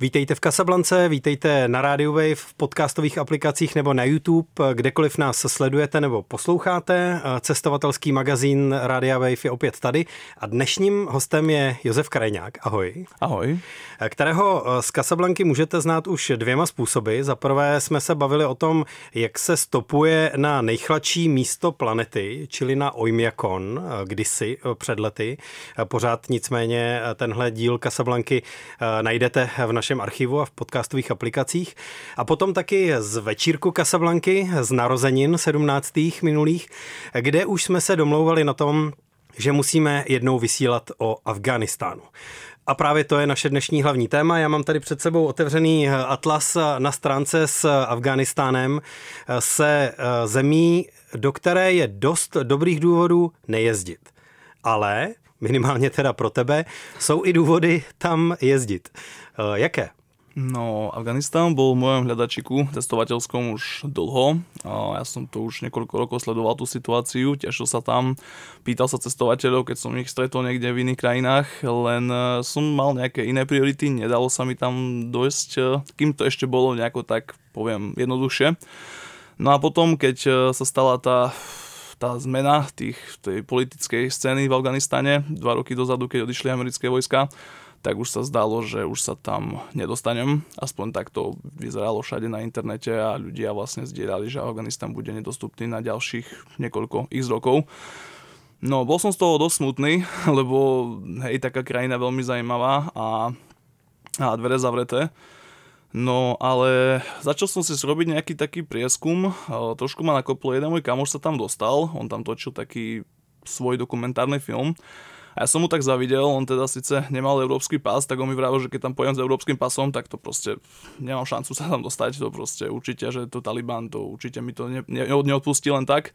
Vítejte v Kasablance, vítejte na Radio Wave, v podcastových aplikacích nebo na YouTube, kdekoliv nás sledujete nebo posloucháte. Cestovatelský magazín Radia Wave je opět tady a dnešním hostem je Josef Krajňák. Ahoj. Ahoj. Kterého z Kasablanky můžete znát už dvěma způsoby. Za prvé jsme se bavili o tom, jak se stopuje na nejchladší místo planety, čili na Oymyakon, kdysi před lety. Pořád nicméně tenhle díl Kasablanky najdete v našem našem archivu a v podcastových aplikacích. A potom taky z večírku Casablanky, z narozenin 17. minulých, kde už jsme se domlouvali na tom, že musíme jednou vysílat o Afganistánu. A právě to je naše dnešní hlavní téma. Já mám tady před sebou otevřený atlas na stránce s Afganistánem, se zemí, do které je dost dobrých důvodů nejezdit. Ale minimálně teda pro tebe, jsou i důvody tam jezdit. Eh, jaké? No, Afganistán bol v mojom hľadačiku testovateľskom už dlho. Ja som to už niekoľko rokov sledoval tú situáciu, tešil sa tam, pýtal sa cestovateľov, keď som ich stretol niekde v iných krajinách, len eh, som mal nejaké iné priority, nedalo sa mi tam dojsť, eh, kým to ešte bolo nejako tak, poviem, jednoduchšie. No a potom, keď sa stala tá tá zmena tých, tej politickej scény v Afganistane dva roky dozadu, keď odišli americké vojska, tak už sa zdalo, že už sa tam nedostanem. Aspoň tak to vyzeralo všade na internete a ľudia vlastne zdieľali, že Afganistan bude nedostupný na ďalších niekoľko x rokov. No, bol som z toho dosť smutný, lebo hej, taká krajina veľmi zaujímavá a, a dvere zavreté. No ale začal som si robiť nejaký taký prieskum, trošku ma nakoplo, jeden môj kamoš sa tam dostal, on tam točil taký svoj dokumentárny film. A ja som mu tak zavidel, on teda síce nemal európsky pás, tak on mi vravel, že keď tam pojem s európskym pasom, tak to proste nemám šancu sa tam dostať, to proste určite, že to Taliban, to určite mi to ne, ne, neodpustí len tak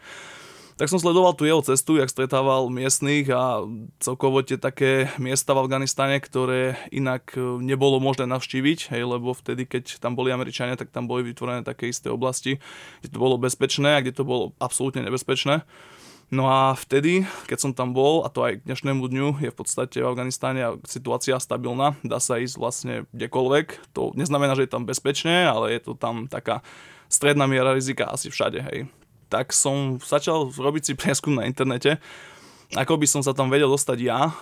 tak som sledoval tu jeho cestu, jak stretával miestnych a celkovo tie také miesta v Afganistane, ktoré inak e, nebolo možné navštíviť, hej, lebo vtedy, keď tam boli Američania, tak tam boli vytvorené také isté oblasti, kde to bolo bezpečné a kde to bolo absolútne nebezpečné. No a vtedy, keď som tam bol, a to aj k dnešnému dňu, je v podstate v Afganistane situácia stabilná, dá sa ísť vlastne kdekoľvek. To neznamená, že je tam bezpečne, ale je to tam taká stredná miera rizika asi všade, hej tak som začal robiť si prieskum na internete, ako by som sa tam vedel dostať ja.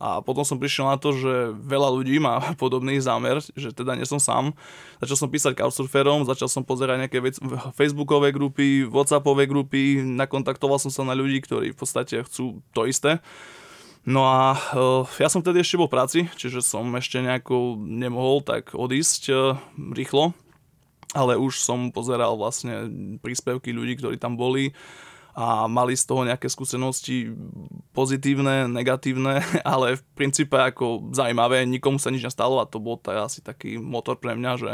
A potom som prišiel na to, že veľa ľudí má podobný zámer, že teda nie som sám. Začal som písať couchsurferom, začal som pozerať nejaké vec, facebookové grupy, whatsappové grupy, nakontaktoval som sa na ľudí, ktorí v podstate chcú to isté. No a ja som vtedy ešte bol v práci, čiže som ešte nejako nemohol tak odísť rýchlo ale už som pozeral vlastne príspevky ľudí, ktorí tam boli a mali z toho nejaké skúsenosti pozitívne, negatívne, ale v princípe ako zaujímavé, nikomu sa nič nestalo a to bol to asi taký motor pre mňa, že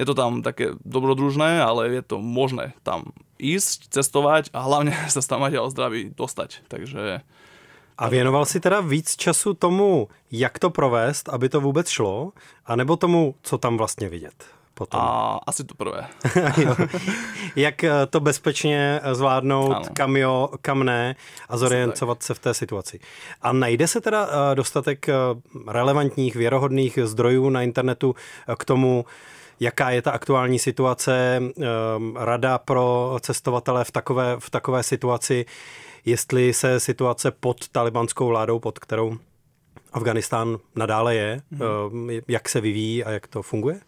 je to tam také dobrodružné, ale je to možné tam ísť, cestovať a hlavne sa tam aj o zdraví dostať. Takže a věnoval si teda víc času tomu, jak to provést, aby to vůbec šlo, anebo tomu, co tam vlastně vidět? Potom? A asi to prvé. Jak eh, to bezpečně zvládnout, ano. kam jo, kam ne a zorientovat se v té situaci. A najde se teda eh, dostatek eh, relevantních, věrohodných zdrojů na internetu k tomu, jaká je ta aktuální situace, rada pro cestovatele v takové, v takové situaci, jestli se situace pod talibanskou vládou, pod kterou Afganistán nadále je, hmm. jak se vyvíjí a jak to funguje?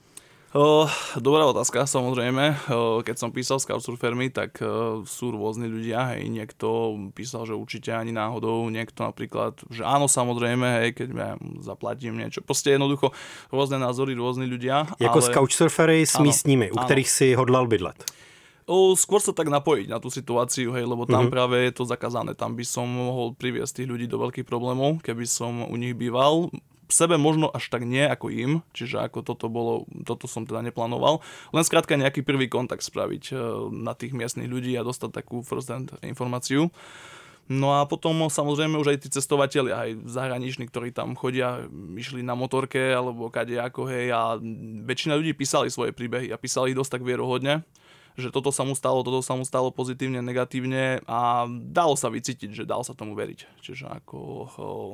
Uh, dobrá otázka, samozrejme. Uh, keď som písal s Couchsurfermi, tak uh, sú rôzni ľudia. Hej. Niekto písal, že určite ani náhodou, niekto napríklad, že áno, samozrejme, hej, keď ja zaplatím niečo. Proste jednoducho rôzne názory, rôzni ľudia. Jako ale... s Couchsurfery s áno, místními, u áno. ktorých si hodlal bydlet. O, skôr sa tak napojiť na tú situáciu, hej, lebo tam mm-hmm. práve je to zakázané. Tam by som mohol priviesť tých ľudí do veľkých problémov, keby som u nich býval sebe možno až tak nie ako im, čiže ako toto bolo, toto som teda neplánoval, len skrátka nejaký prvý kontakt spraviť e, na tých miestnych ľudí a dostať takú first hand informáciu. No a potom samozrejme už aj tí cestovateľi, aj zahraniční, ktorí tam chodia, išli na motorke alebo kade ako hej a väčšina ľudí písali svoje príbehy a písali ich dosť tak vierohodne že toto sa mu stalo, toto sa mu stalo pozitívne, negatívne a dalo sa vycítiť, že dal sa tomu veriť. Čiže ako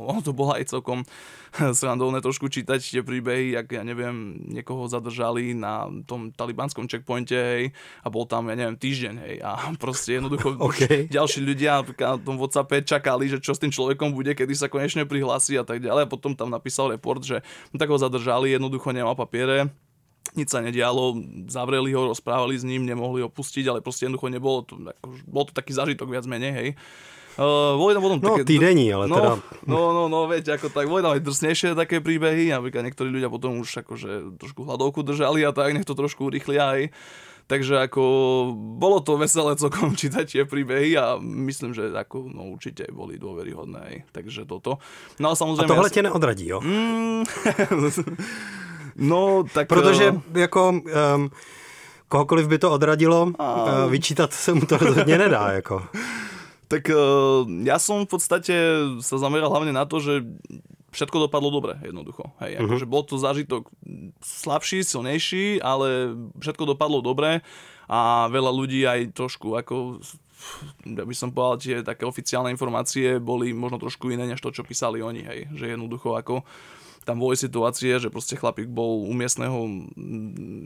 ono to bolo aj celkom srandovné trošku čítať tie príbehy, jak ja neviem, niekoho zadržali na tom talibanskom checkpointe, hej, a bol tam, ja neviem, týždeň, hej, a proste jednoducho okay. ďalší ľudia na tom WhatsAppe čakali, že čo s tým človekom bude, kedy sa konečne prihlási a tak ďalej. A potom tam napísal report, že tak ho zadržali, jednoducho nemá papiere, nič sa nedialo, zavreli ho, rozprávali s ním, nemohli ho pustiť, ale proste jednoducho nebolo to, ako, bol to taký zážitok viac menej, hej. Uh, boli tam potom no, také... týdení, ale no, teda... No, no, no, veď, ako tak, boli tam aj drsnejšie také príbehy, napríklad niektorí ľudia potom už akože trošku hľadovku držali a tak, nech to trošku urychlia aj. Takže ako bolo to veselé celkom čítať tie príbehy a myslím, že ako, no určite boli dôveryhodné. Takže toto. No a samozrejme... A tohle ja... tě neodradí, jo? Mm, No, tak... Protože eh, jako um, kohokoliv by to odradilo, a... Eh, vyčítat se mu to rozhodně nedá. Jako. Tak uh, ja som v podstate sa zameral hlavne na to, že všetko dopadlo dobre, jednoducho. Hej, akože bol to zážitok slabší, silnejší, ale všetko dopadlo dobre a veľa ľudí aj trošku ako ja by som povedal, že také oficiálne informácie boli možno trošku iné, než to, čo písali oni, hej. Že jednoducho ako tam boli situácie, že proste chlapík bol u miestneho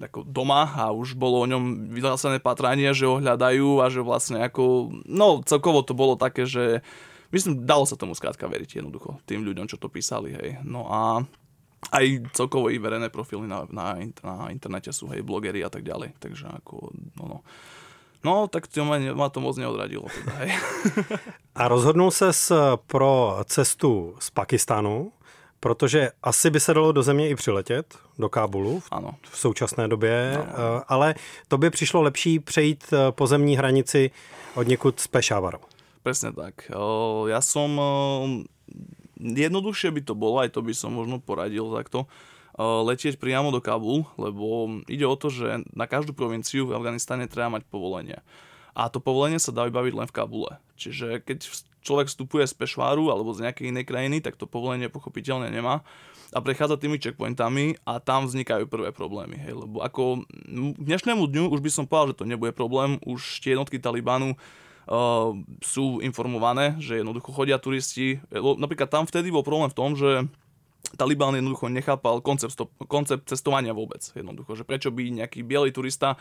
ako doma a už bolo o ňom vyhlásené patranie, že ho hľadajú a že vlastne ako, no celkovo to bolo také, že myslím, dalo sa tomu skrátka veriť jednoducho tým ľuďom, čo to písali, hej. No a aj celkovo i verejné profily na, na, na internete sú, hej, blogery a tak ďalej. Takže ako, no, no. No, tak to ma, ma to moc neodradilo. Teda, hej. A rozhodnul se pro cestu z Pakistánu Protože asi by se dalo do země i přiletět, do Kábulu v, ano. v současné době, ano. Eh, ale to by přišlo lepší přejít eh, pozemní hranici od někud z Pešávaru. Presne tak. Ja som... Jednoduchšie by to bolo, aj to by som možno poradil takto, letieť priamo do Kabul, lebo ide o to, že na každú provinciu v Afganistane treba mať povolenie. A to povolenie sa dá vybaviť len v Kabule. Čiže keď človek vstupuje z Pešváru alebo z nejakej inej krajiny, tak to povolenie pochopiteľne nemá a prechádza tými checkpointami a tam vznikajú prvé problémy. Hej, lebo ako k dnešnému dňu už by som povedal, že to nebude problém, už tie jednotky Talibanu uh, sú informované, že jednoducho chodia turisti. Napríklad tam vtedy bol problém v tom, že Taliban jednoducho nechápal koncept, koncept cestovania vôbec. Jednoducho, že prečo by nejaký biely turista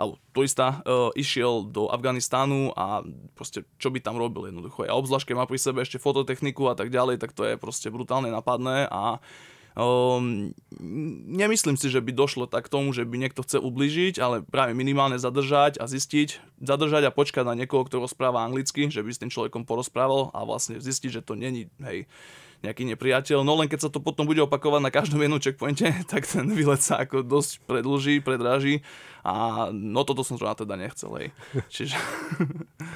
alebo turista uh, išiel do Afganistánu a proste čo by tam robil jednoducho. A obzvlášť, keď má pri sebe ešte fototechniku a tak ďalej, tak to je proste brutálne napadné a Um, nemyslím si, že by došlo tak k tomu, že by niekto chce ubližiť, ale práve minimálne zadržať a zistiť, zadržať a počkať na niekoho, kto rozpráva anglicky, že by s tým človekom porozprával a vlastne zistiť, že to není, hej, nejaký nepriateľ. No len keď sa to potom bude opakovať na každom jednom checkpointe, tak ten výlet sa ako dosť predlží, predráži a no toto som zrovna teda nechcel. Hej. Čiže...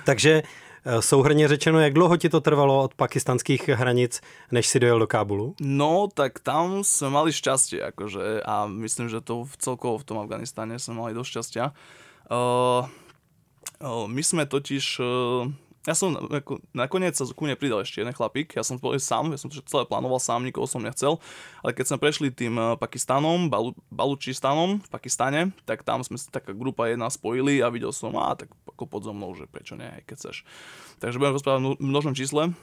Takže e, souhrně řečeno, jak dlouho ti to trvalo od pakistanských hranic, než si dojel do Kábulu? No, tak tam sme mali šťastie, akože, a myslím, že to v celkovo v tom Afganistane sme mali dosť šťastia. Uh, uh, my sme totiž uh, ja som ako, nakoniec sa ku mne pridal ešte jeden chlapík, ja som bol sám, ja som to celé plánoval sám, nikoho som nechcel, ale keď sme prešli tým eh, Pakistanom, Balu, Balučistanom v Pakistane, tak tam sme sa taká grupa jedna spojili a videl som, a tak ako pod so mnou, že prečo nie, keď chceš. Takže budem rozprávať v množnom čísle,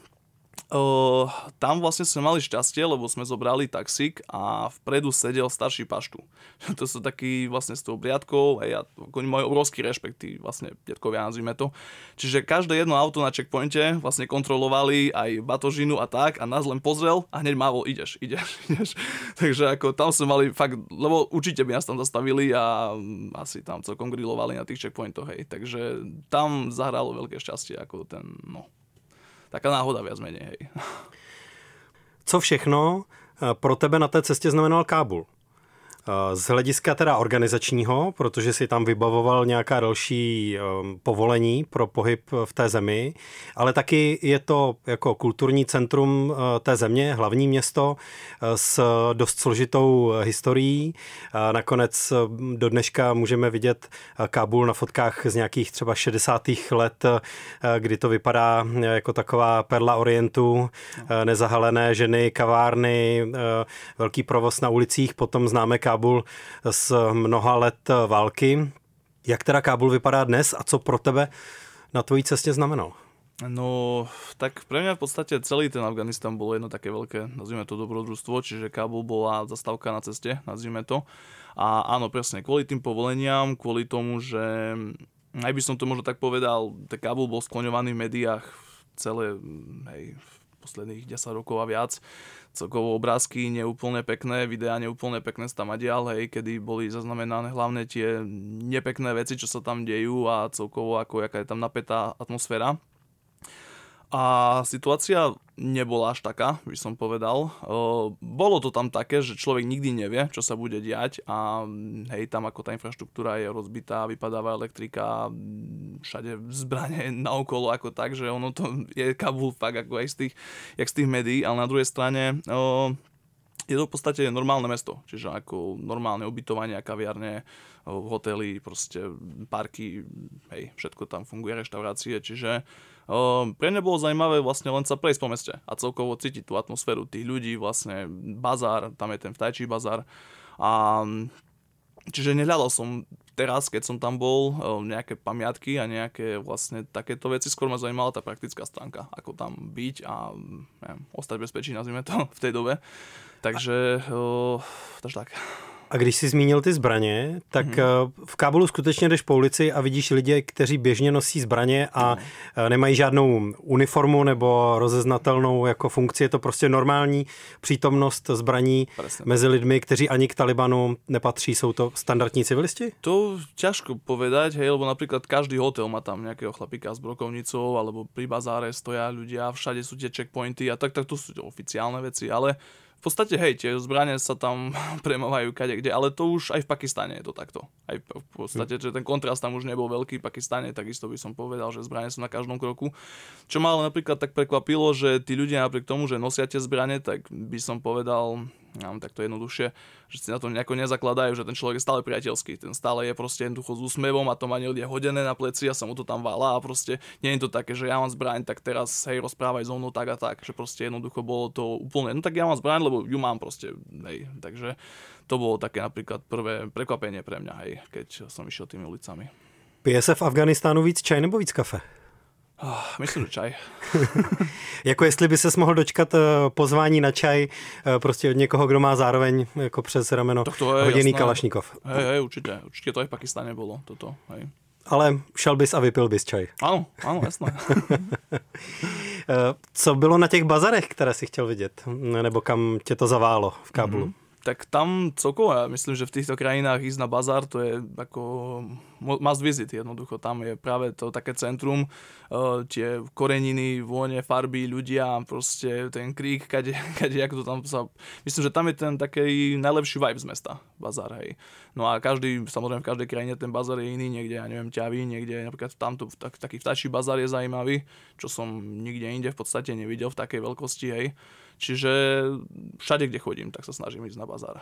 Uh, tam vlastne sme mali šťastie, lebo sme zobrali taxík a vpredu sedel starší paštu. to sú takí vlastne s tou briadkou a ja, oni majú obrovský rešpekt, tí vlastne detkovia nazvime to. Čiže každé jedno auto na checkpointe vlastne kontrolovali aj batožinu a tak a nás len pozrel a hneď mávol, ideš, ideš, ideš. Takže ako tam sme mali fakt, lebo určite by nás tam zastavili a asi tam celkom grilovali na tých checkpointoch, hej. Takže tam zahralo veľké šťastie, ako ten, no, taká náhoda viac menej. Hej. Co všechno eh, pro tebe na té cestě znamenal Kábul? Eh, z hlediska teda organizačního, protože si tam vybavoval nějaká další ehm, povolení pro pohyb v té zemi, ale taky je to jako kulturní centrum eh, té země, hlavní město eh, s dost složitou historií. Nakonec do dneška můžeme vidět Kábul na fotkách z nějakých třeba 60. let, kdy to vypadá jako taková perla orientu, nezahalené ženy, kavárny, velký provoz na ulicích, potom známe Kábul z mnoha let války. Jak teda Kábul vypadá dnes a co pro tebe na tvojí cestě znamenal? No, tak pre mňa v podstate celý ten Afganistan bolo jedno také veľké, nazvime to dobrodružstvo, čiže Kábul bola zastávka na ceste, nazvime to. A áno, presne, kvôli tým povoleniam, kvôli tomu, že aj by som to možno tak povedal, tak Kábul bol skloňovaný v médiách celé, hej, posledných 10 rokov a viac. Celkovo obrázky neúplne pekné, videá neúplne pekné tam dial, hej, kedy boli zaznamenané hlavne tie nepekné veci, čo sa tam dejú a celkovo ako jaká je tam napätá atmosféra. A situácia nebola až taká, by som povedal. Bolo to tam také, že človek nikdy nevie, čo sa bude diať a hej, tam ako tá infraštruktúra je rozbitá, vypadáva elektrika, všade zbranie naokolo ako tak, že ono to je Kabul fakt ako aj z tých, jak z tých médií, ale na druhej strane je to v podstate normálne mesto, čiže ako normálne ubytovanie, kaviarne, hotely, proste parky, hej, všetko tam funguje, reštaurácie, čiže pre mňa bolo zaujímavé vlastne len sa prejsť po meste a celkovo cítiť tú atmosféru tých ľudí, vlastne bazár, tam je ten vtajčí bazár. A Čiže nehľadal som teraz, keď som tam bol, ehm, nejaké pamiatky a nejaké vlastne takéto veci. Skôr ma zaujímala tá praktická stránka, ako tam byť a neviem, ostať bezpečí, nazvime to, v tej dobe. Takže, uh, takže tak. A když jsi zmínil ty zbraně, tak mm-hmm. v Kábulu skutečně jdeš po ulici a vidíš lidi, kteří běžně nosí zbraně a mm. nemají žádnou uniformu nebo rozeznatelnou jako funkci. Je to prostě normální přítomnost zbraní Presne. mezi lidmi, kteří ani k Talibanu nepatří. Jsou to standardní civilisti? To ťažko povedať, hej, lebo napríklad každý hotel má tam nejakého chlapika s brokovnicou, alebo pri bazáre stoja ľudia, všade sú tie checkpointy a tak, tak to sú oficiálne veci, ale v podstate, hej, tie zbranie sa tam premávajú kade kde, ale to už aj v Pakistane je to takto. Aj v podstate, že ten kontrast tam už nebol veľký v Pakistane, takisto by som povedal, že zbranie sú na každom kroku. Čo ma ale napríklad tak prekvapilo, že tí ľudia napriek tomu, že nosia tie zbranie, tak by som povedal, mám takto jednoduchšie, že si na to nejako nezakladajú, že ten človek je stále priateľský, ten stále je proste jednoducho s úsmevom a to má niekde hodené na pleci a sa mu to tam valá a proste nie je to také, že ja mám zbraň, tak teraz hej, rozprávaj so mnou tak a tak, že proste jednoducho bolo to úplne, no tak ja mám zbraň, lebo ju mám proste, hej, takže to bolo také napríklad prvé prekvapenie pre mňa, hej, keď som išiel tými ulicami. Pije v Afganistánu víc čaj nebo víc kafe? Oh, myslím, že čaj. jako jestli by se mohl dočkat eh, pozvání na čaj eh, prostě od někoho, kdo má zároveň jako přes rameno to, to je hodinný jasné. Kalašnikov. Hej, hej, určitě. Určitě to aj v Pakistane bylo, toto. Hej. Ale šel bys a vypil bys čaj. Ano, ano, jasné. Eh, co bylo na těch bazarech, které si chtěl vidět? Nebo kam tě to zaválo v Kábulu? Mm-hmm tak tam celkovo, ja myslím, že v týchto krajinách ísť na bazár, to je ako must visit jednoducho. Tam je práve to také centrum, uh, tie koreniny, vône, farby, ľudia, proste ten krík, kade, kade, ako to tam sa... Myslím, že tam je ten taký najlepší vibe z mesta, bazár, hej. No a každý, samozrejme v každej krajine ten bazár je iný, niekde, ja neviem, ťavy, niekde, napríklad tamto, tak, taký vtačí bazár je zaujímavý, čo som nikde inde v podstate nevidel v takej veľkosti, hej. Čiže všade, kde chodím, tak se snažím jít na bazar.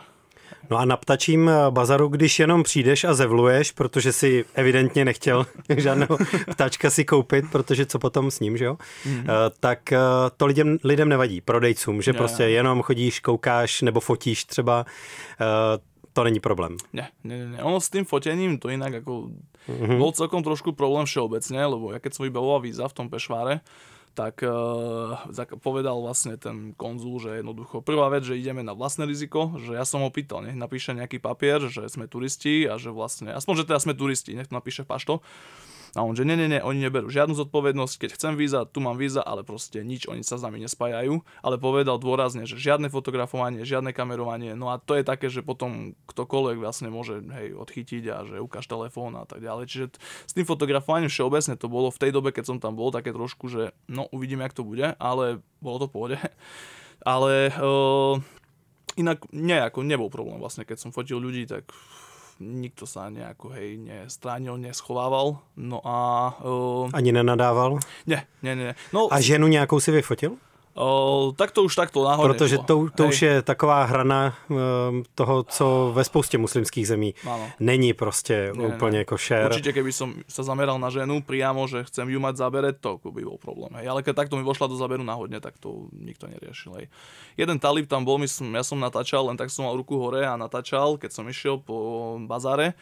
No a na ptačím bazaru, když jenom přijdeš a zevluješ, protože si evidentně nechtěl žádného ptáčka si koupit, protože co potom s ním, že jo? Mm-hmm. Tak eh, to lidem, lidem nevadí, prodejcům, že yeah. prostě jenom chodíš, koukáš nebo fotíš třeba, eh, to není problém. Ne, ne, ne. Ono s tým fotením to inak ako mm-hmm. bol celkom trošku problém všeobecne, lebo ja keď som vybavoval víza v tom Pešváre, tak uh, povedal vlastne ten konzul, že jednoducho prvá vec, že ideme na vlastné riziko, že ja som ho pýtal, nech napíše nejaký papier, že sme turisti a že vlastne, aspoň, že teda sme turisti, nech to napíše pašto. A on, že nie, nie, nie, oni neberú žiadnu zodpovednosť, keď chcem víza, tu mám víza, ale proste nič, oni sa s nami nespájajú. Ale povedal dôrazne, že žiadne fotografovanie, žiadne kamerovanie, no a to je také, že potom ktokoľvek vlastne môže hej, odchytiť a že ukáž telefón a tak ďalej. Čiže s tým fotografovaním všeobecne to bolo v tej dobe, keď som tam bol, také trošku, že no uvidíme, jak to bude, ale bolo to pôjde. Ale uh, inak nejako nebol problém vlastne, keď som fotil ľudí, tak nikto sa nejako, hej, nestránil, neschovával. No a... Uh, Ani nenadával? Ne, ne, ne. No, a ženu nějakou si vyfotil? O, tak to už takto náhodne. Protože to, to už je taková hrana um, toho, co ve spoustě muslimských zemí ano. není prostě ne, úplně ne. košer. Určite, keby som sa zameral na ženu priamo, že chcem ju mať zabere, to by bol problém. Hej. Ale keď takto mi vošla do zaberu náhodne, tak to nikto neriešil. Hej. Jeden talib tam bol, myslím, ja som natáčal, len tak som mal ruku hore a natáčal, keď som išiel po bazáre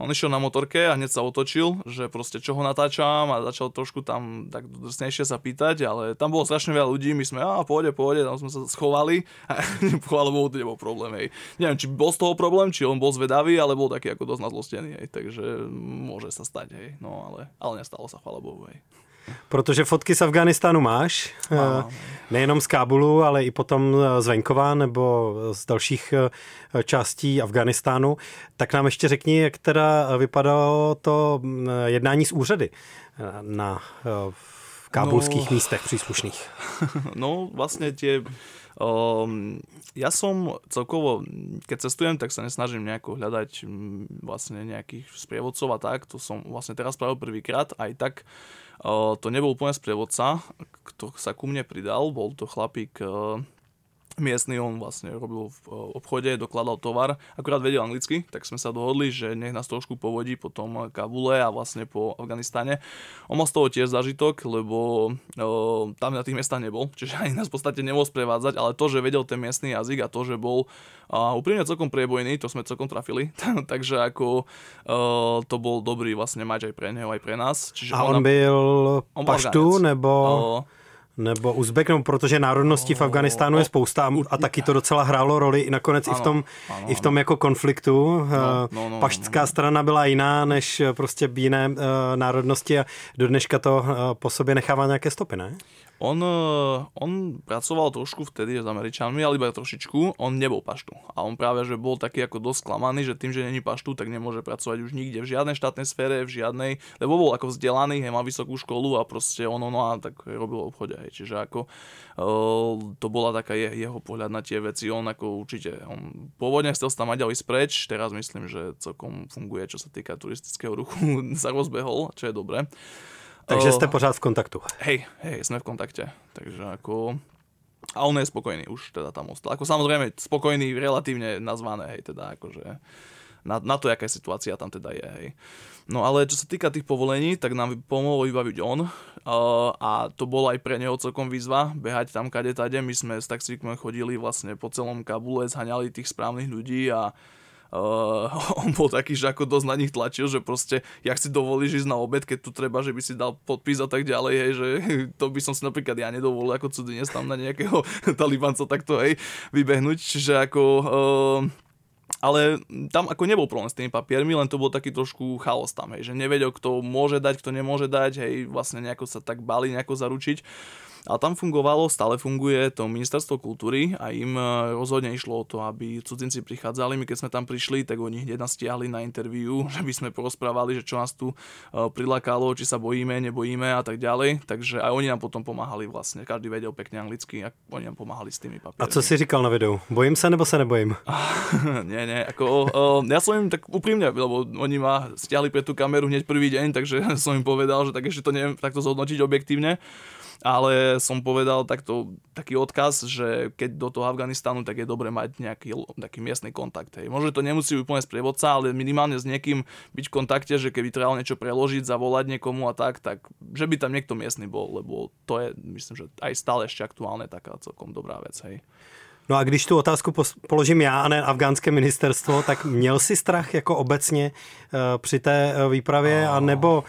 On išiel na motorke a hneď sa otočil, že proste čo ho natáčam a začal trošku tam tak drsnejšie sa pýtať, ale tam bolo strašne veľa ľudí, my sme, a pôjde, pôjde, tam sme sa schovali a chvála Bohu, to nebol problém, hej. Neviem, či bol z toho problém, či on bol zvedavý, ale bol taký ako dosť nazlostený, hej, takže môže sa stať, hej, no ale, ale nestalo sa, chvála Bohu, hej. Protože fotky z Afganistánu máš, Mám. nejenom z Kábulu, ale i potom z venkova nebo z dalších eh, částí Afganistánu. Tak nám ještě řekni, jak teda vypadalo to mm, jednání s úřady eh, na eh, kábulských No. místech příslušných. No vlastne tie... Um, ja som celkovo, keď cestujem, tak sa nesnažím nejako hľadať mm, vlastne nejakých sprievodcov a tak. To som vlastne teraz spravil prvýkrát. Aj tak to nebol úplne sprievodca, kto sa ku mne pridal. Bol to chlapík uh, miestny, on vlastne robil v e, obchode, dokladal tovar, akurát vedel anglicky, tak sme sa dohodli, že nech nás trošku povodí po tom Kabule a vlastne po Afganistane. On mal z toho tiež zažitok, lebo o, tam na tých miestach nebol, čiže ani nás v podstate nemohol sprevádzať, ale to, že vedel ten miestny jazyk a to, že bol a úprimne celkom priebojný, to sme celkom trafili, takže ako o, to bol dobrý vlastne mať aj pre neho, aj pre nás. Čiže A on byl on byl paštu Afgánec. nebo, O, nebo Uzbek, no, protože národností v Afganistánu je spousta a, taky to docela hrálo roli i nakonec i v Ano, tom, ano, i v tom jako konfliktu. no, Eh, no, no, Paštská no. strana byla jiná než eh, prostě jiné eh, národnosti a do dneška to po sobě nechává nějaké stopy, ne? On, eh, on pracoval trošku vtedy s Američanmi, ale iba trošičku. On nebol paštu. A on práve, že bol taký ako dosť sklamaný, že tým, že není paštu, tak nemôže pracovať už nikde v žiadnej štátnej sfére, v žiadnej, lebo bol ako vzdelaný, hej, mal vysokú školu a proste ono, no a tak robil v obchode, hej. Čiže ako uh, to bola taká je, jeho pohľad na tie veci. On ako určite, on pôvodne chcel sa tam aj spreč, teraz myslím, že celkom funguje, čo sa týka turistického ruchu, sa rozbehol, čo je dobré. Takže jste pořád v kontaktu. Hej, hej, sme v kontakte. Takže ako... A on je spokojný, už teda tam ostal. Ako samozrejme, spokojný, relatívne nazvané, hej, teda akože na, na to, aká situácia tam teda je, hej. No ale čo sa týka tých povolení, tak nám pomohol vybaviť on uh, a to bolo aj pre neho celkom výzva, behať tam kade tade. My sme s taxíkmi chodili vlastne po celom Kabule, zhaňali tých správnych ľudí a Uh, on bol taký, že ako dosť na nich tlačil, že proste, jak si dovolíš ísť na obed, keď tu treba, že by si dal podpis a tak ďalej, hej, že to by som si napríklad ja nedovolil ako cudzinec tam na nejakého talibanca takto, hej, vybehnúť, čiže ako... Uh, ale tam ako nebol problém s tými papiermi, len to bol taký trošku chaos tam, hej, že nevedel, kto môže dať, kto nemôže dať, hej, vlastne nejako sa tak bali nejako zaručiť. Ale tam fungovalo, stále funguje to ministerstvo kultúry a im e, rozhodne išlo o to, aby cudzinci prichádzali. My keď sme tam prišli, tak oni hneď nás stiahli na interviu, že by sme porozprávali, že čo nás tu e, prilákalo, či sa bojíme, nebojíme a tak ďalej. Takže aj oni nám potom pomáhali vlastne. Každý vedel pekne anglicky a oni nám pomáhali s tými papiermi. A co si říkal na videu? Bojím se nebo se nebojím? nie, nie, ako, ja som im tak úprimne, lebo oni ma stiahli pre tú kameru hneď prvý deň, takže som im povedal, že tak ešte to neviem takto zhodnotiť objektívne, ale som povedal takto, taký odkaz, že keď do toho Afganistánu, tak je dobre mať nejaký taký miestny kontakt. Hej. Možno to nemusí byť úplne sprievodca, ale minimálne s niekým byť v kontakte, že keby treba niečo preložiť, zavolať niekomu a tak, tak že by tam niekto miestny bol, lebo to je, myslím, že aj stále ešte aktuálne taká celkom dobrá vec. Hej. No a když tu otázku položím já a ne afgánské ministerstvo, tak měl jsi strach jako obecně uh, při té uh, výpravě, a nebo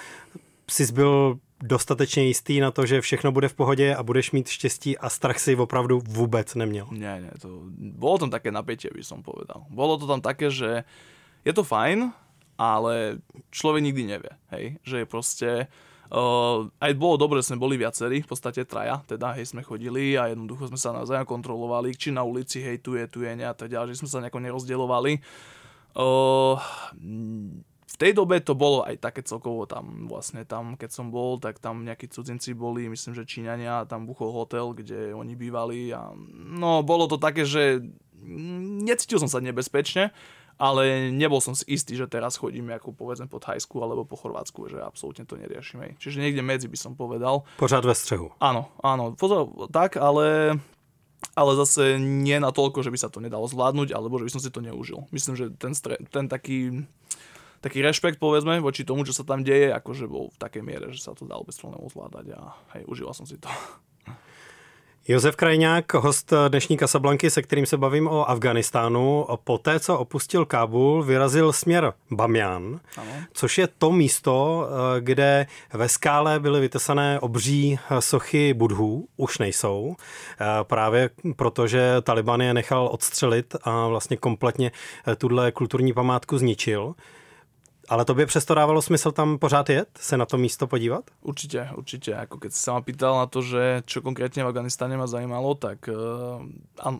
jsi byl dostatečně jistý na to, že všechno bude v pohodě a budeš mít štěstí a strach si opravdu vůbec neměl? Nie, nie, to, bolo tam také napätie, by som povedal. Bolo to tam také, že je to fajn, ale človek nikdy nevie, hej, že je proste... Uh, aj bolo dobre, že sme boli viacerí, v podstate traja, teda hej, sme chodili a jednoducho sme sa navzájom kontrolovali, či na ulici, hej, tu je, tu je, ne, a tak ďalej, že sme sa nejako nerozdielovali. Uh, v tej dobe to bolo aj také celkovo tam vlastne tam, keď som bol, tak tam nejakí cudzinci boli, myslím, že Číňania, tam buchol hotel, kde oni bývali a no bolo to také, že necítil som sa nebezpečne, ale nebol som si istý, že teraz chodíme ako povedzme po Thajsku alebo po Chorvátsku, že absolútne to neriešime. Čiže niekde medzi by som povedal. Pořád ve střehu. Áno, áno, pozor, tak, ale ale zase nie na toľko, že by sa to nedalo zvládnuť, alebo že by som si to neužil. Myslím, že ten, stre, ten taký, taký rešpekt, povedzme, voči tomu, čo sa tam deje, akože bol v takej miere, že sa to dalo bez problémov zvládať a hej, užila som si to. Josef Krajňák, host dnešní Kasablanky, se kterým se bavím o Afganistánu. Poté, co opustil Kábul, vyrazil směr Bamian, ano. což je to místo, kde ve skále byly vytesané obří sochy budhů, už nejsou, právě protože Taliban je nechal odstřelit a vlastně kompletně tuhle kulturní památku zničil. Ale to by přesto dávalo smysl tam pořád jet, se na to místo podívat? Určite, určite. Ako keď si sa ma pýtal na to, že čo konkrétne v Afganistane ma zajímalo, tak uh,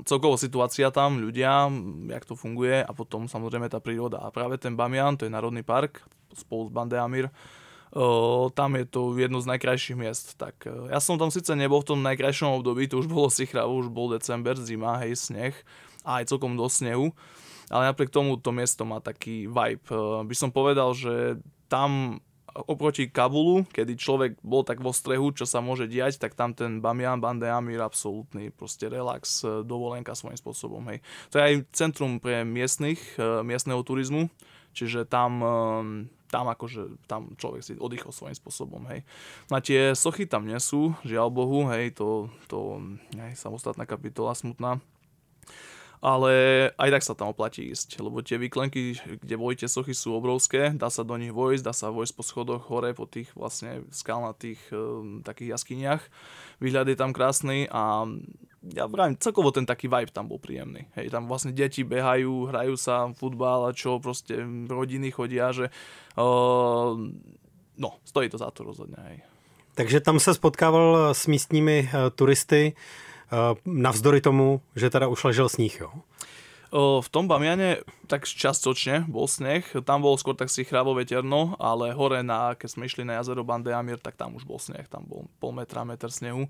celkovo situácia tam, ľudia, jak to funguje a potom samozrejme tá príroda. A práve ten Bamian, to je národný park spolu s Bande Amir, Uh, tam je to jedno z najkrajších miest. Tak uh, ja som tam síce nebol v tom najkrajšom období, to už bolo sichravo, už bol december, zima, hej, sneh a aj celkom do snehu ale napriek tomu to miesto má taký vibe. Eh, by som povedal, že tam oproti Kabulu, kedy človek bol tak vo strehu, čo sa môže diať, tak tam ten Bamian Bande Amir absolútny proste relax, eh, dovolenka svojím spôsobom. Hej. To je aj centrum pre miestnych, eh, miestneho turizmu, čiže tam tam akože tam človek si oddychol svojím spôsobom, hej. No a tie sochy tam nie sú, žiaľ Bohu, hej, to, to hej, samostatná kapitola smutná ale aj tak sa tam oplatí ísť, lebo tie výklenky, kde boli sochy sú obrovské, dá sa do nich vojsť, dá sa vojsť po schodoch hore, po tých vlastne skalnatých e, takých jaskyniach. Výhľad je tam krásny a ja vravím, celkovo ten taký vibe tam bol príjemný. Hej, tam vlastne deti behajú, hrajú sa futbal a čo, proste rodiny chodia, že e, no, stojí to za to rozhodne. Hej. Takže tam se spotkával s místními uh, turisty. Eh, navzdory tomu, že teda už ležel sníh, jo? V tom Bamiane tak častočne bol sneh, tam bol skôr tak si chrávo veterno, ale hore, na, keď sme išli na jazero Bandeamir, tak tam už bol sneh, tam bol pol metra, meter snehu.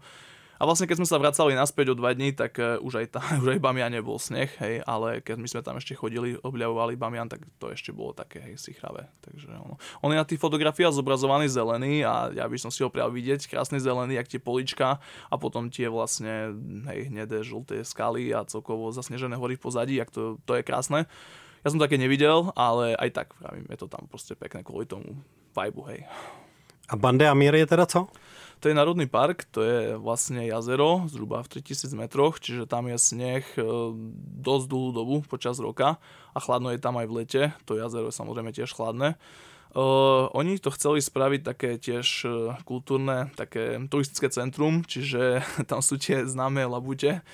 A vlastne keď sme sa vracali naspäť o dva dní, tak uh, už aj, tá, už aj Bamiane bol sneh, hej, ale keď my sme tam ešte chodili, obľavovali Bamian, tak to ešte bolo také, hej, sichravé. Takže ono. On je na tých fotografiách zobrazovaný zelený a ja by som si ho prial vidieť, krásny zelený, jak tie polička a potom tie vlastne, hej, hnedé, žlté skaly a celkovo zasnežené hory v pozadí, jak to, to je krásne. Ja som také nevidel, ale aj tak, pravím, je to tam proste pekné kvôli tomu vibe, hej. A Bande Amir je teda co? To je národný park, to je vlastne jazero zhruba v 3000 metroch, čiže tam je sneh e, dosť dlhú dobu počas roka a chladno je tam aj v lete. To jazero je samozrejme tiež chladné. Uh, oni to chceli spraviť také tiež uh, kultúrne, také turistické centrum, čiže tam sú tie známe labute,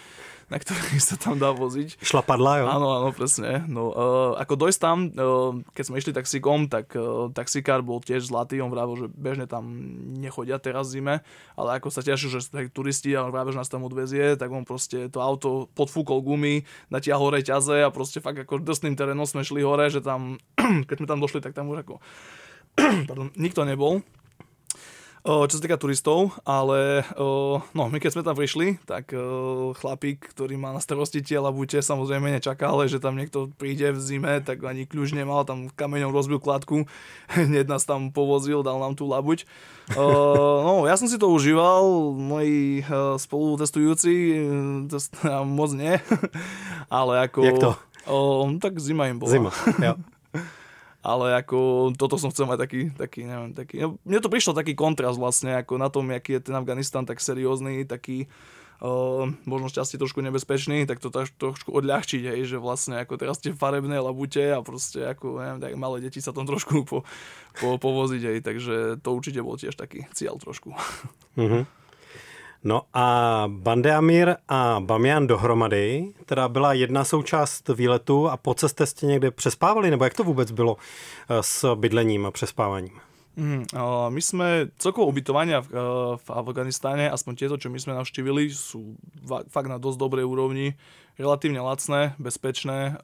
na ktorých sa tam dá voziť. Šlapadla, jo? Áno, áno, presne. No, uh, ako dojsť tam, uh, keď sme išli taxikom, tak uh, taxikár bol tiež zlatý, on vravil, že bežne tam nechodia teraz zime, ale ako sa tešil, že sú turisti a on vravil, že nás tam odvezie, tak on proste to auto podfúkol gumy, natiahol ťaze a proste fakt ako drsným terénom sme šli hore, že tam, keď sme tam došli, tak tam už ako pardon, nikto nebol čo sa týka turistov, ale no, my keď sme tam prišli, tak chlapík, ktorý má na starosti tie labute, samozrejme nečakal, že tam niekto príde v zime, tak ani kľúč nemal, tam kameňom rozbil kladku, hneď nás tam povozil, dal nám tú labuť. No, ja som si to užíval, moji spolutestujúci moc nie, ale ako... Jak to? O, tak zima im bola. Zima, jo. ale ako toto som chcel mať taký, taký neviem, taký, no, mne to prišlo taký kontrast vlastne, ako na tom, aký je ten Afganistan tak seriózny, taký uh, možno šťastie trošku nebezpečný, tak to trošku odľahčiť, hej, že vlastne ako teraz tie farebné labute a proste ako, neviem, tak malé deti sa tam trošku po, po, povoziť, hej, takže to určite bol tiež taký cieľ trošku. Mm-hmm. No a Bandeamir a Bamian dohromady teda byla jedna součást výletu a po cestě jste někde přespávali, nebo jak to vůbec bylo eh, s bydlením a přespávaním? Mm, my sme celkovo ubytovania v, eh, v Afganistáne, aspoň tieto, čo my sme navštívili, sú fakt na dosť dobrej úrovni, relatívne lacné, bezpečné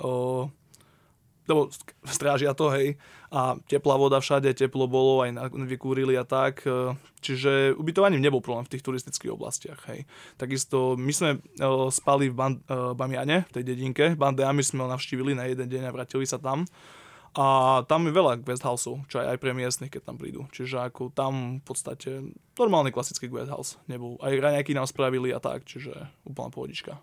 lebo strážia to, hej, a teplá voda všade, teplo bolo, aj vykúrili a tak, e, čiže ubytovaním nebol problém v tých turistických oblastiach, hej. Takisto my sme uh, spali v Ban- uh, Bamiane, v tej dedinke, Bandeami sme ho navštívili na jeden deň a vrátili sa tam. A tam je veľa guest houseov, čo aj, aj pre miestnych, keď tam prídu. Čiže ako tam v podstate normálny klasický guest house nebol. Aj raňajky nám spravili a tak, čiže úplná pohodička.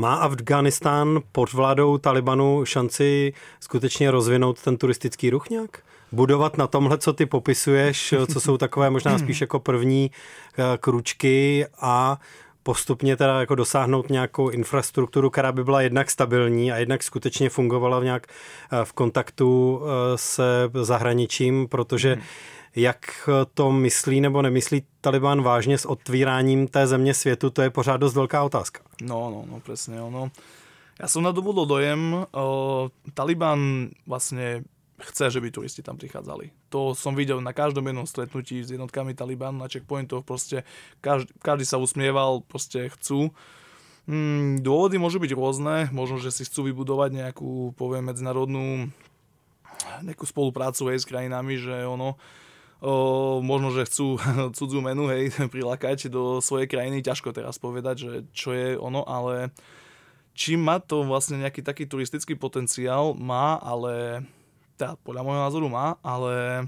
Má Afganistán pod vládou Talibanu šanci skutečně rozvinout ten turistický ruch nějak? Budovat na tomhle, co ty popisuješ, co jsou takové možná spíš jako první eh, kručky a postupně teda jako dosáhnout nějakou infrastrukturu, která by byla jednak stabilní a jednak skutečně fungovala v nějak v kontaktu se zahraničím, protože hmm jak to myslí nebo nemyslí Taliban vážně s otvíráním té země světu, to je pořád dost velká otázka. No, no, no, presne, ono. Ja som nadobudol dojem, o, Taliban vlastne chce, že by turisti tam prichádzali. To som videl na každom jednom stretnutí s jednotkami Talibanu na checkpointoch, proste každý, každý sa usmieval, proste chcú. Hmm, dôvody môžu byť rôzne, možno, že si chcú vybudovať nejakú, poviem, medzinárodnú nejakú spoluprácu aj s krajinami, že ono, o, možno, že chcú cudzú menu, hej, prilákať do svojej krajiny, ťažko teraz povedať, že čo je ono, ale či má to vlastne nejaký taký turistický potenciál, má, ale teda podľa môjho názoru má, ale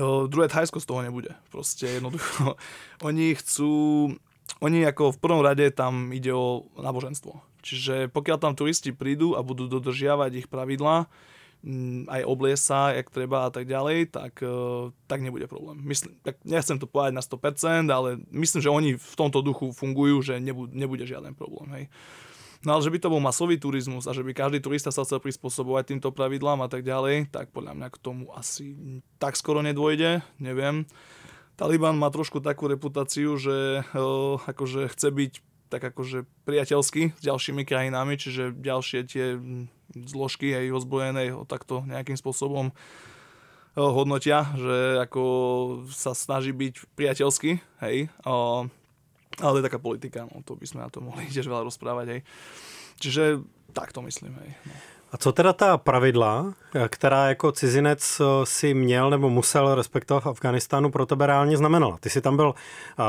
o, druhé Thajsko z toho nebude. Proste jednoducho, oni chcú, oni ako v prvom rade tam ide o náboženstvo. Čiže pokiaľ tam turisti prídu a budú dodržiavať ich pravidlá, aj oblie sa, jak treba a tak ďalej, tak, tak nebude problém. Myslím, tak nechcem to povedať na 100%, ale myslím, že oni v tomto duchu fungujú, že nebude, nebude žiaden problém. Hej. No ale že by to bol masový turizmus a že by každý turista sa chcel prispôsobovať týmto pravidlám a tak ďalej, tak podľa mňa k tomu asi tak skoro nedôjde, neviem. Taliban má trošku takú reputáciu, že uh, akože chce byť tak akože priateľsky s ďalšími krajinami, čiže ďalšie tie zložky aj ozbrojené ho takto nejakým spôsobom hodnotia, že ako sa snaží byť priateľský, hej. Ale to je taká politika, no to by sme na to mohli tiež veľa rozprávať, hej. Čiže tak to myslím, hej. No. A co teda ta pravidla, která jako cizinec eh, si měl nebo musel respektovat v Afganistánu, pro tebe reálně znamenala? Ty jsi tam byl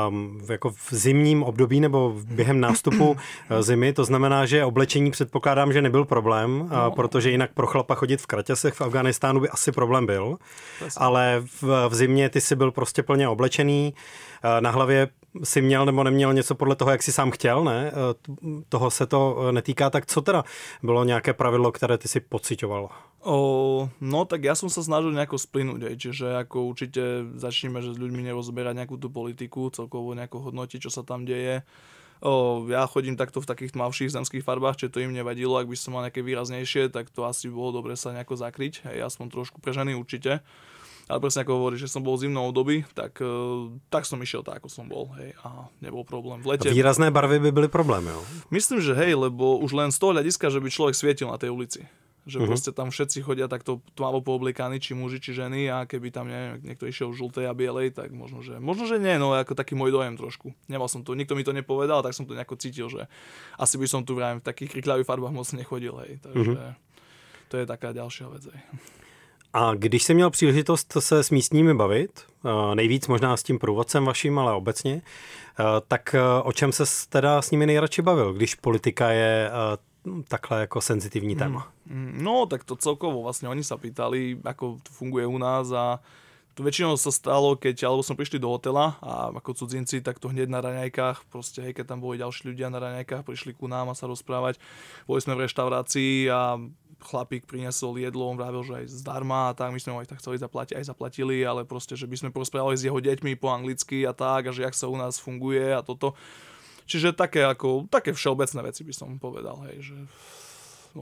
um, jako v zimním období nebo během nástupu eh, zimy, to znamená, že oblečení předpokládám, že nebyl problém, no. protože jinak pro chlapa chodit v kraťasech v Afganistánu by asi problém byl. Ale v, v zimě ty jsi byl prostě plně oblečený, na hlavě si měl nebo neměl něco podle toho, jak si sám chtěl, ne? E, toho se to e, netýká, tak co teda bylo nějaké pravidlo, které ty si pocitoval? No tak ja som sa snažil nejako splynúť, aj, čiže ako určite začneme, že s ľuďmi nerozberať nejakú tú politiku, celkovo nejako hodnotiť, čo sa tam deje. O, ja chodím takto v takých tmavších zemských farbách, čiže to im nevadilo, ak by som mal nejaké výraznejšie, tak to asi bolo dobre sa nejako zakryť, hej, som trošku prežený určite ale presne ako hovorí, že som bol v zimnom období, tak, e, tak som išiel tak, ako som bol, hej, a nebol problém. V lete... A výrazné barvy by byly problém, jo? Myslím, že hej, lebo už len z toho hľadiska, že by človek svietil na tej ulici. Že uh-huh. proste tam všetci chodia takto tmavo pooblikaní, či muži, či ženy a keby tam neviem, niekto išiel v žltej a bielej, tak možno, že, možno, že nie, no ako taký môj dojem trošku. Nemal som to, nikto mi to nepovedal, tak som to nejako cítil, že asi by som tu v takých krikľavých farbách moc nechodil, hej. Takže uh-huh. to je taká ďalšia vec, hej. A když jsi měl příležitost se s místními bavit, eh, nejvíc možná s tím průvodcem vaším, ale obecně, eh, tak eh, o čem se teda s nimi nejradši bavil, když politika je takhle jako senzitivní hmm. téma? No, tak to celkovo vlastne oni sa pýtali, ako to funguje u nás a to väčšinou sa stalo, keď, alebo sme prišli do hotela a ako cudzinci, tak to hneď na raňajkách, proste hej, keď tam boli ďalší ľudia na raňajkách, prišli ku nám a sa rozprávať. Boli sme v reštaurácii a chlapík priniesol jedlo, on vravil, že aj zdarma a tak, my sme ho aj tak chceli zaplatiť, aj zaplatili, ale proste, že by sme porozprávali s jeho deťmi po anglicky a tak, a že jak sa u nás funguje a toto. Čiže také ako, také všeobecné veci by som povedal, hej, že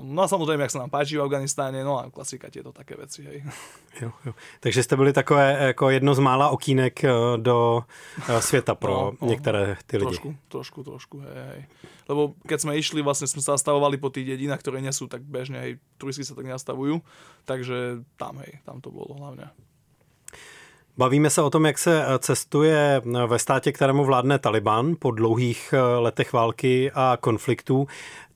No a samozrejme, jak sa nám páči v Afganistáne, no a klasika tieto také veci, hej. Jo, jo. Takže jste byli takové jako jedno z mála okýnek eh, do eh, světa pro no, no, některé ty lidi. Trošku, trošku, trošku, hej, hej. Lebo keď sme išli, vlastne sme sa zastavovali po tých dedinách, ktoré nie sú tak bežne, hej, turisti sa tak nastavujú, takže tam, hej, tam to bolo hlavne. Bavíme se o tom, jak se cestuje ve státě, kterému vládne Taliban po dlouhých eh, letech války a konfliktů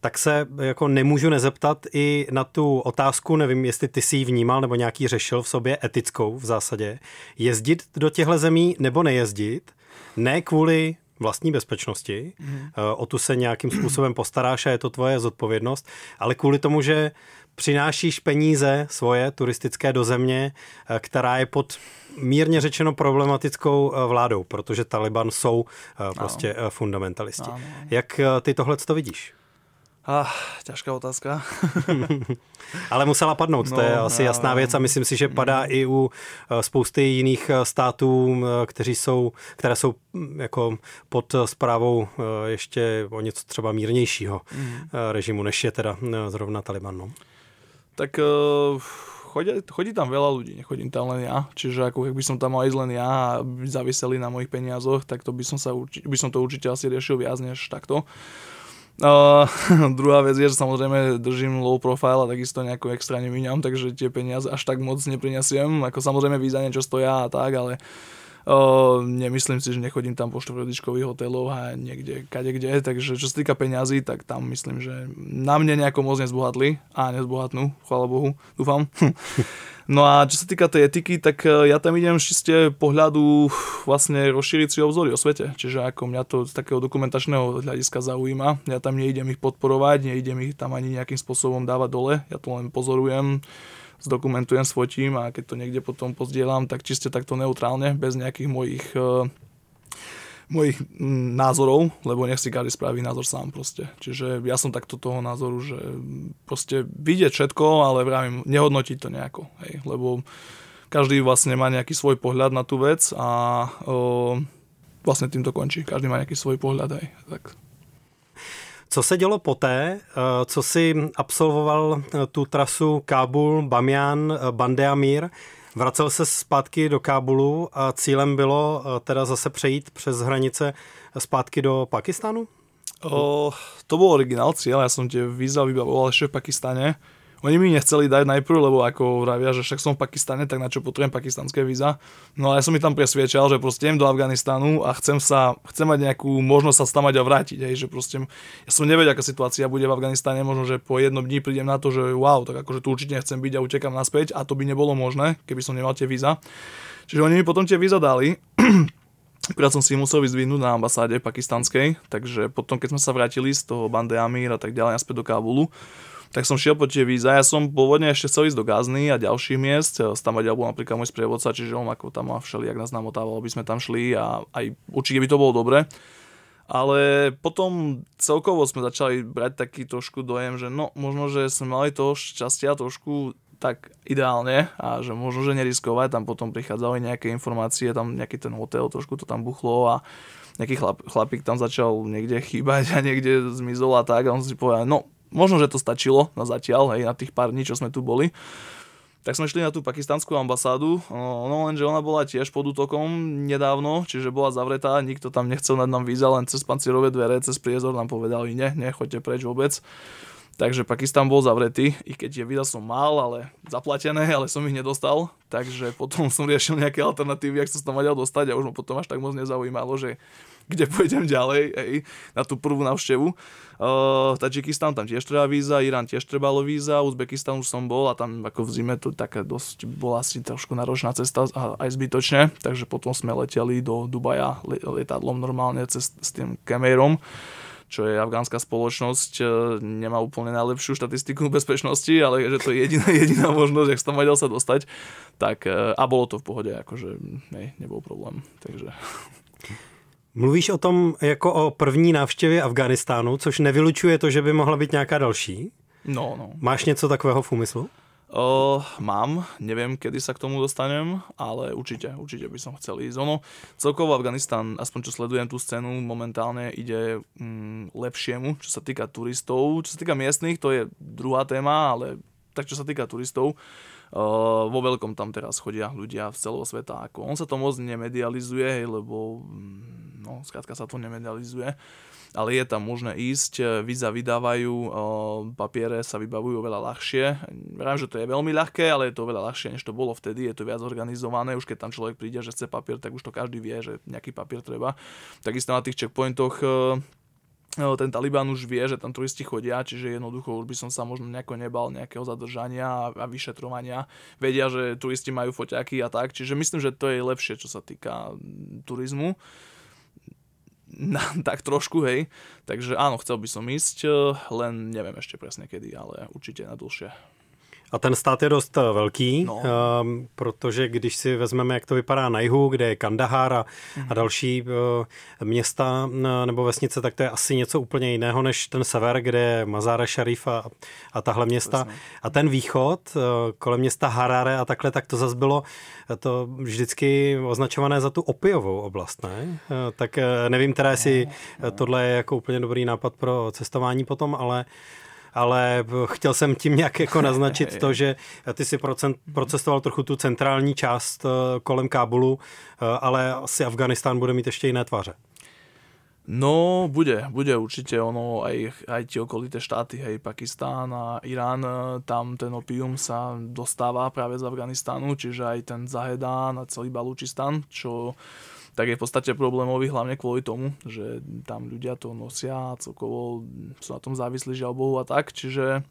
tak se jako nemůžu nezeptat i na tu otázku, nevím, jestli ty si ji vnímal nebo nějaký řešil v sobě etickou v zásadě. Jezdit do těchto zemí nebo nejezdit, ne kvůli vlastní bezpečnosti, mm. o tu se nějakým způsobem postaráš a je to tvoje zodpovědnost, ale kvůli tomu, že přinášíš peníze svoje turistické do země, eh, která je pod mírně řečeno problematickou eh, vládou, protože Taliban jsou prostě no. fundamentalisti. No, no. Jak ty tohle to vidíš? Ah, ťažká otázka. Ale musela padnout, no, to je no, asi jasná věc a myslím si, že padá mm. i u eh, spousty jiných eh, států, eh, kteří jsou, které jsou hm, jako pod zprávou ještě o něco třeba mírnějšího mm. režimu, než je teda zrovna Taliban. No. Tak uh chodí, chodí tam veľa ľudí, nechodím tam len ja. Čiže ako keby som tam mal ísť len ja a zaviseli na mojich peniazoch, tak to by som, sa urči, by som to určite asi riešil viac než takto. Uh, druhá vec je, že samozrejme držím low profile a takisto nejako extra nemíňam, takže tie peniaze až tak moc neprinesiem. Ako samozrejme víza niečo stoja a tak, ale uh, nemyslím si, že nechodím tam po štvrdičkových hoteloch a niekde, kade kde, takže čo sa týka peňazí, tak tam myslím, že na mne nejako moc nezbohatli a nezbohatnú, chvála Bohu, dúfam. No a čo sa týka tej etiky, tak e, ja tam idem čiste pohľadu vlastne rozšíriť si obzory o svete. Čiže ako mňa to z takého dokumentačného hľadiska zaujíma. Ja tam neidem ich podporovať, neidem ich tam ani nejakým spôsobom dávať dole. Ja to len pozorujem, zdokumentujem, svojím a keď to niekde potom pozdielam, tak čiste takto neutrálne, bez nejakých mojich e, mojich mm, názorov, lebo nech si každý spraví názor sám proste. Čiže ja som takto toho názoru, že proste vidieť všetko, ale vravím, nehodnotiť to nejako, hej, lebo každý vlastne má nejaký svoj pohľad na tú vec a o, vlastne tým to končí. Každý má nejaký svoj pohľad, hej, tak. Co se dělo poté, co si absolvoval tu trasu Kábul, Bamian, Bandeamír? Vracel se zpátky do Kábulu a cílem bylo eh, teda zase přejít přes hranice zpátky do Pakistánu? O, to bol originál cieľ, ja som tie víza vybavoval ešte v Pakistane oni mi nechceli dať najprv, lebo ako vravia, že však som v Pakistane, tak na čo potrebujem pakistanské víza. No a ja som mi tam presviečal, že proste idem do Afganistanu a chcem sa, chcem mať nejakú možnosť sa stamať a vrátiť. Hej, že proste, ja som nevedel, aká situácia bude v Afganistane, možno, že po jednom dni prídem na to, že wow, tak akože tu určite nechcem byť a utekam naspäť a to by nebolo možné, keby som nemal tie víza. Čiže oni mi potom tie víza dali. Akurát som si musel vyzdvihnúť na ambasáde pakistanskej, takže potom, keď sme sa vrátili z toho Bande Amir a tak ďalej naspäť do Kábulu, tak som šiel po tie víza. Ja som pôvodne ešte chcel ísť do Gazny a ďalších miest. Tam bol napríklad môj sprievodca, čiže on ako tam ma všelijak nás namotával, aby sme tam šli a aj určite by to bolo dobre. Ale potom celkovo sme začali brať taký trošku dojem, že no, možno, že sme mali toho šťastia trošku tak ideálne a že možno, že neriskovať, tam potom prichádzali nejaké informácie, tam nejaký ten hotel, trošku to tam buchlo a nejaký chlap, chlapík tam začal niekde chýbať a niekde zmizol a tak a on si povedal, no možno, že to stačilo na zatiaľ, hej, na tých pár dní, čo sme tu boli. Tak sme šli na tú pakistanskú ambasádu, no lenže ona bola tiež pod útokom nedávno, čiže bola zavretá, nikto tam nechcel nad nám víza, len cez pancierové dvere, cez priezor nám povedali, ne, nechoďte preč vôbec. Takže Pakistan bol zavretý, i keď je víza som mal, ale zaplatené, ale som ich nedostal. Takže potom som riešil nejaké alternatívy, ak sa tam vedel dostať a už ma potom až tak moc nezaujímalo, že kde pôjdem ďalej, hej, na tú prvú návštevu. Uh, Tadžikistan, tam tiež treba víza, Irán tiež trebalo víza, Uzbekistan už som bol a tam ako v zime to taká dosť bola asi trošku náročná cesta a aj zbytočne, takže potom sme leteli do Dubaja lietadlom normálne cez, s tým Kemerom čo je afgánska spoločnosť, e, nemá úplne najlepšiu štatistiku bezpečnosti, ale že to je jediná, jediná možnosť, ak tam vedel sa dostať, tak e, a bolo to v pohode, akože nej, nebol problém. Takže... Mluvíš o tom jako o první návštěvě Afganistánu, což nevylučuje to, že by mohla být nějaká další? No, no. Máš něco takového v úmyslu? O, mám, neviem, kedy sa k tomu dostanem, ale určite, určite by som chcel ísť. Ono, celkovo Afganistan, aspoň čo sledujem tú scénu, momentálne ide mm, lepšiemu, čo sa týka turistov. Čo sa týka miestnych, to je druhá téma, ale tak čo sa týka turistov, Uh, vo veľkom tam teraz chodia ľudia z celého sveta. Ako on sa to moc nemedializuje, hej, lebo mm, no, skrátka sa to nemedializuje ale je tam možné ísť, víza vydávajú, papiere sa vybavujú oveľa ľahšie. Viem, že to je veľmi ľahké, ale je to oveľa ľahšie, než to bolo vtedy, je to viac organizované, už keď tam človek príde, že chce papier, tak už to každý vie, že nejaký papier treba. Takisto na tých checkpointoch ten Taliban už vie, že tam turisti chodia, čiže jednoducho už by som sa možno nejako nebal nejakého zadržania a, vyšetrovania. Vedia, že turisti majú foťaky a tak, čiže myslím, že to je lepšie, čo sa týka turizmu. Na, tak trošku, hej. Takže áno, chcel by som ísť, len neviem ešte presne kedy, ale určite na dlhšie. A ten stát je dost eh, velký, No. um, protože když si vezmeme, jak to vypadá na jihu, kde je Kandahar a, a další uh, města uh, nebo vesnice, tak to je asi něco úplně jiného než ten sever, kde je Mazar Sharif a, a tahle města. Přesně. A ten východ uh, kolem města Harare a takhle, tak to zase bylo to vždycky označované za tu opiovou oblast, ne? Uh, tak uh, nevím teda, jestli no, tohle je jako úplně dobrý nápad pro cestování potom, ale ale chtěl jsem tím nějak jako naznačit to, že ty si procestoval trochu tu centrální část eh, kolem Kábulu, eh, ale asi Afganistán bude mít ještě jiné tváře. No, bude, bude určite ono, aj, aj tie okolité štáty, hej, Pakistán a Irán, e, tam ten opium sa dostáva práve z Afganistánu, čiže aj ten Zahedán a celý Balúčistan, čo tak je v podstate problémový hlavne kvôli tomu, že tam ľudia to nosia a celkovo sú na tom závislí žiaľ Bohu a tak, čiže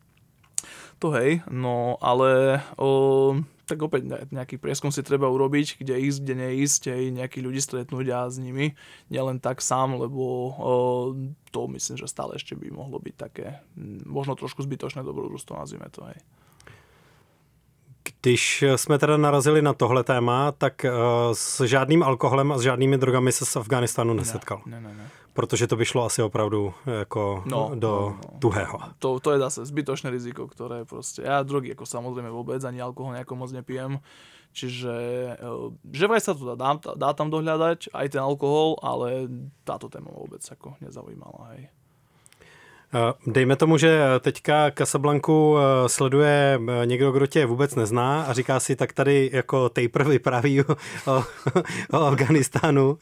to hej, no ale o, tak opäť ne- nejaký prieskum si treba urobiť, kde ísť, kde neísť, hej, nejakých ľudí stretnúť a s nimi, nielen tak sám, lebo o, to myslím, že stále ešte by mohlo byť také, možno trošku zbytočné dobrodružstvo, nazvime to, hej. Když jsme teda narazili na tohle téma, tak eh, s žádným alkoholem a s žádnými drogami se z Afganistánu nesetkal. Ne, ne, ne. Protože to by šlo asi opravdu jako No, do no, no. tuhého. To, to je zase zbytočné riziko, ktoré proste, ja drogy ako samozrejme vôbec, ani alkohol nejako moc nepijem, čiže eh, že vraj sa to dá, dá tam dohľadať, aj ten alkohol, ale táto téma ma vôbec ako nezaujímala, hej. Eh, Dejme tomu, že teďka Casablanku eh, sleduje eh, někdo, kdo tě vůbec nezná a říká si, tak tady jako Taper vypráví o, o, o Afganistánu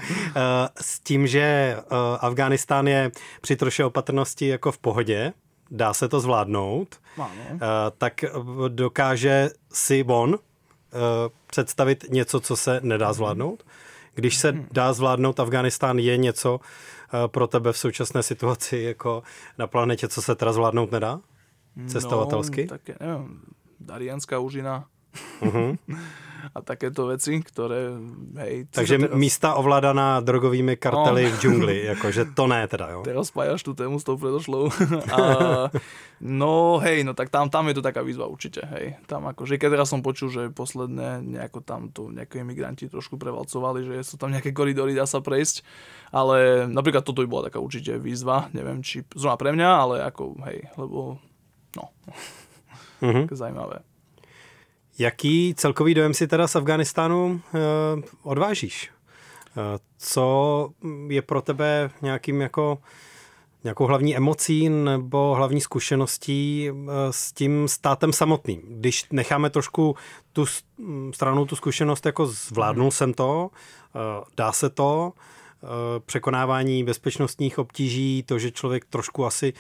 s tím, že Afganistán je při troše opatrnosti jako v pohodě, dá se to zvládnout, Áno. eh, tak dokáže si on představit něco, co se nedá zvládnout? Když se dá zvládnout Afganistán, je něco pro tebe v současné situaci jako na planetě, co se teda zvládnout nedá? Cestovatelsky? No, také, neviem, Darianská užina Mhm. a takéto veci, ktoré, hej... Takže teraz, místa ovládaná drogovými kartely No. v džungli, jakože to ne teda, jo? Teraz spájaš tú tému s tou predošlou. a, no hej, no tak tam, tam je to taká výzva určite, hej. Tam akože, keď teraz som počul, že posledné nejako tam tu nejaké imigranti trošku prevalcovali, že sú tam nejaké koridory, dá sa prejsť, ale napríklad toto by bola taká určite výzva, neviem, či zrovna pre mňa, ale ako, hej, lebo, no, Mhm. zaujímavé. Jaký celkový dojem si teda z Afganistánu eh, odvážíš? Eh, co je pro tebe nějakým jako nějakou hlavní emocí nebo hlavní zkušeností eh, s tím státem samotným. Když necháme trošku tu s- m, stranu tu zkušenost, jako zvládnul jsem to, dá se to, překonávání bezpečnostních obtíží, to, že člověk trošku asi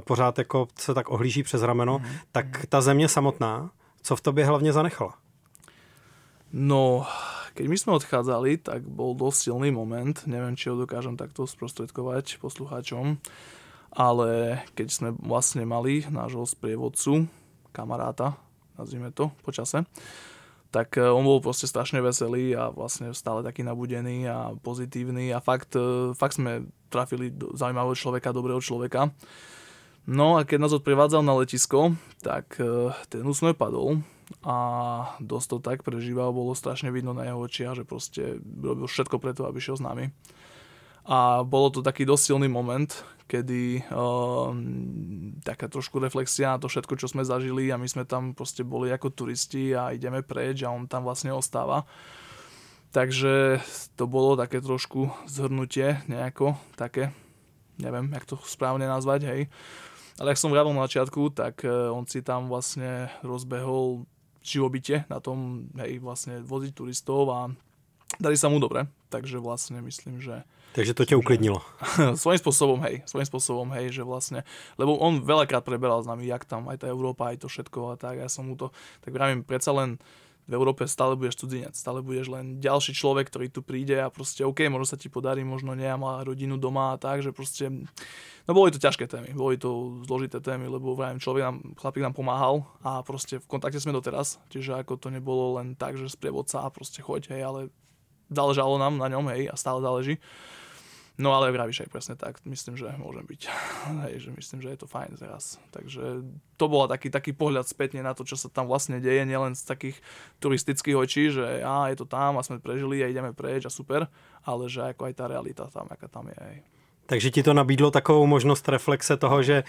pořád jako se tak ohlíží přes rameno, tak ta země samotná, co v tobě hlavně zanechala? No, keď my sme odchádzali, tak bol dosť silný moment. Neviem, či ho dokážem takto sprostredkovať poslucháčom. Ale keď sme vlastne mali nášho sprievodcu, kamaráta, nazvime to, po čase, tak eh, on bol proste strašne veselý a vlastne stále taký nabudený a pozitívny a fakt, eh, fakt sme trafili zaujímavého človeka, dobrého človeka. No a keď nás odprevádzal na letisko, tak eh, ten úsmev padol a dosť to tak prežíval, bolo strašne vidno na jeho očiach, že proste robil všetko preto, aby šiel s nami. A bolo to taký dosť silný moment, kedy um, taká trošku reflexia na to všetko, čo sme zažili a my sme tam proste boli ako turisti a ideme preč a on tam vlastne ostáva. Takže to bolo také trošku zhrnutie nejako, také, neviem, jak to správne nazvať, hej. Ale ak som vravel na začiatku, tak eh, on si tam vlastne rozbehol živobytie na tom, hej, vlastne voziť turistov a dali sa mu dobre. Takže vlastne myslím, že Takže to tě uklidnilo. svojím spôsobom, hej, svojím spôsobom, hej, že vlastne, lebo on veľakrát preberal s nami, jak tam aj tá Európa, aj to všetko a tak, ja som mu to, tak vravím, predsa len v Európe stále budeš cudzinec, stále budeš len ďalší človek, ktorý tu príde a proste OK, možno sa ti podarí, možno nie, má rodinu doma a tak, že proste, no boli to ťažké témy, boli to zložité témy, lebo vravím, človek nám, chlapík nám pomáhal a proste v kontakte sme doteraz, čiže ako to nebolo len tak, že sprievodca a proste choď, hej, ale záležalo nám na ňom, hej, a stále záleží. No ale vravíš aj presne tak, myslím, že môžem byť. Hej, že myslím, že je to fajn teraz. Takže to bola taký, taký pohľad spätne na to, čo sa tam vlastne deje, nielen z takých turistických očí, že á, je to tam a sme prežili a ideme preč a super, ale že ako aj tá realita tam, aká tam je. Hej. Takže ti to nabídlo takovou možnost reflexe toho, že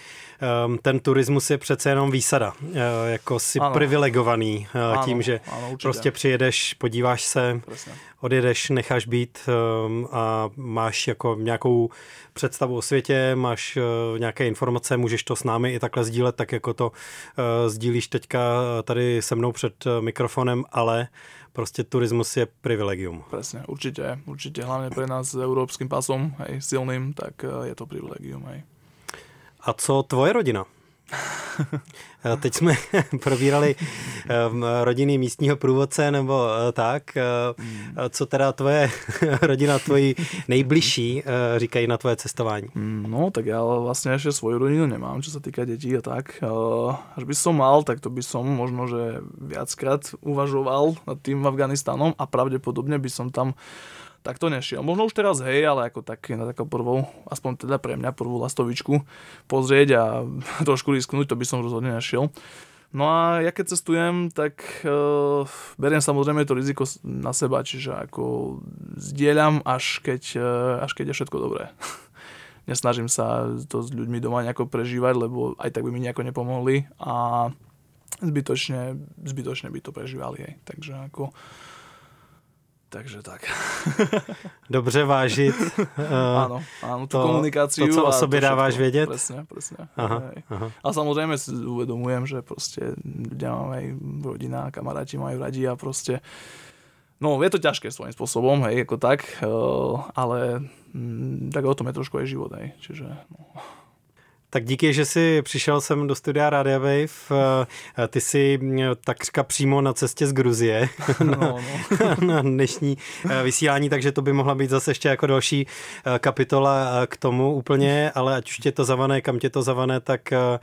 um, ten turismus je přece jenom výsada. Uh, jako si ano. privilegovaný uh, ano, tím, že ano, prostě přijedeš, podíváš se, Presne. odjedeš, necháš být um, a máš jako nějakou představu o světě, máš uh, nějaké informace, můžeš to s námi i takhle sdílet, tak jako to uh, sdílíš teďka tady se mnou před uh, mikrofonem, ale proste turizmus je privilegium. Presne, určite, určite, hlavne pre nás s európskym pasom, hej, silným, tak eh, je to privilegium, hej. A co tvoje rodina? Teď jsme probírali rodiny místního průvodce nebo eh, tak. Eh, hmm. Co teda tvoje rodina, tvoji nejbližší eh, říkají na tvoje cestování? Hmm, no, tak ja vlastne ešte svoju rodinu nemám, čo sa týka detí a tak. Až by som mal, tak to by som možno, že viackrát uvažoval nad tým Afganistanom a pravdepodobne by som tam tak to nešiel. Možno už teraz hej, ale ako tak na takou prvou, aspoň teda pre mňa prvú lastovičku pozrieť a trošku risknúť, to by som rozhodne nešiel. No a ja keď cestujem, tak uh, beriem samozrejme to riziko na seba, čiže ako zdieľam, až keď, uh, až keď je všetko dobré. Nesnažím sa to s ľuďmi doma nejako prežívať, lebo aj tak by mi nejako nepomohli a zbytočne, zbytočne by to prežívali. Hej. Takže ako takže tak. Dobře vážit uh, áno, áno, tú to, komunikáciu. To, co o sobě dáváš vědět. Presne, presne. Aha, aha. A samozrejme si uvedomujem, že proste ľudia mám aj rodina, kamaráti majú radi a proste No, je to ťažké svojím spôsobom, hej, ako tak, uh, ale mm, tak o tom je trošku aj život, hej, čiže... No. Tak díky, že jsi přišel sem do studia Radio Wave. Eh, ty jsi eh, takřka přímo na cestě z Gruzie no, no. na dnešní eh, vysílání, takže to by mohla být zase ještě jako další kapitola k tomu úplně, ale ať už tě to zavané, kam tě to zavané, tak Eh,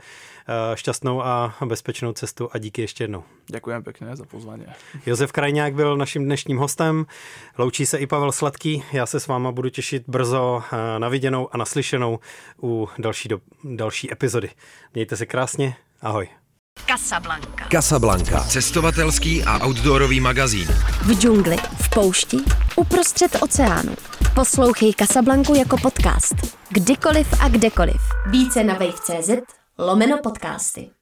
šťastnou a bezpečnou cestu a díky ještě jednou. Děkujem pěkně za pozvání. Josef Krajňák byl naším dnešním hostem, loučí se i Pavel Sladký, já se s váma budu těšit brzo eh, na viděnou a naslyšenou u další, do, další epizody. Mějte se krásně, ahoj. Casablanca. Casablanca. Cestovatelský a outdoorový magazín. V džungli, v poušti, uprostřed oceánu. Poslouchej Casablanku jako podcast. Kdykoliv a kdekoliv. Více na wave.cz lomeno podcasty.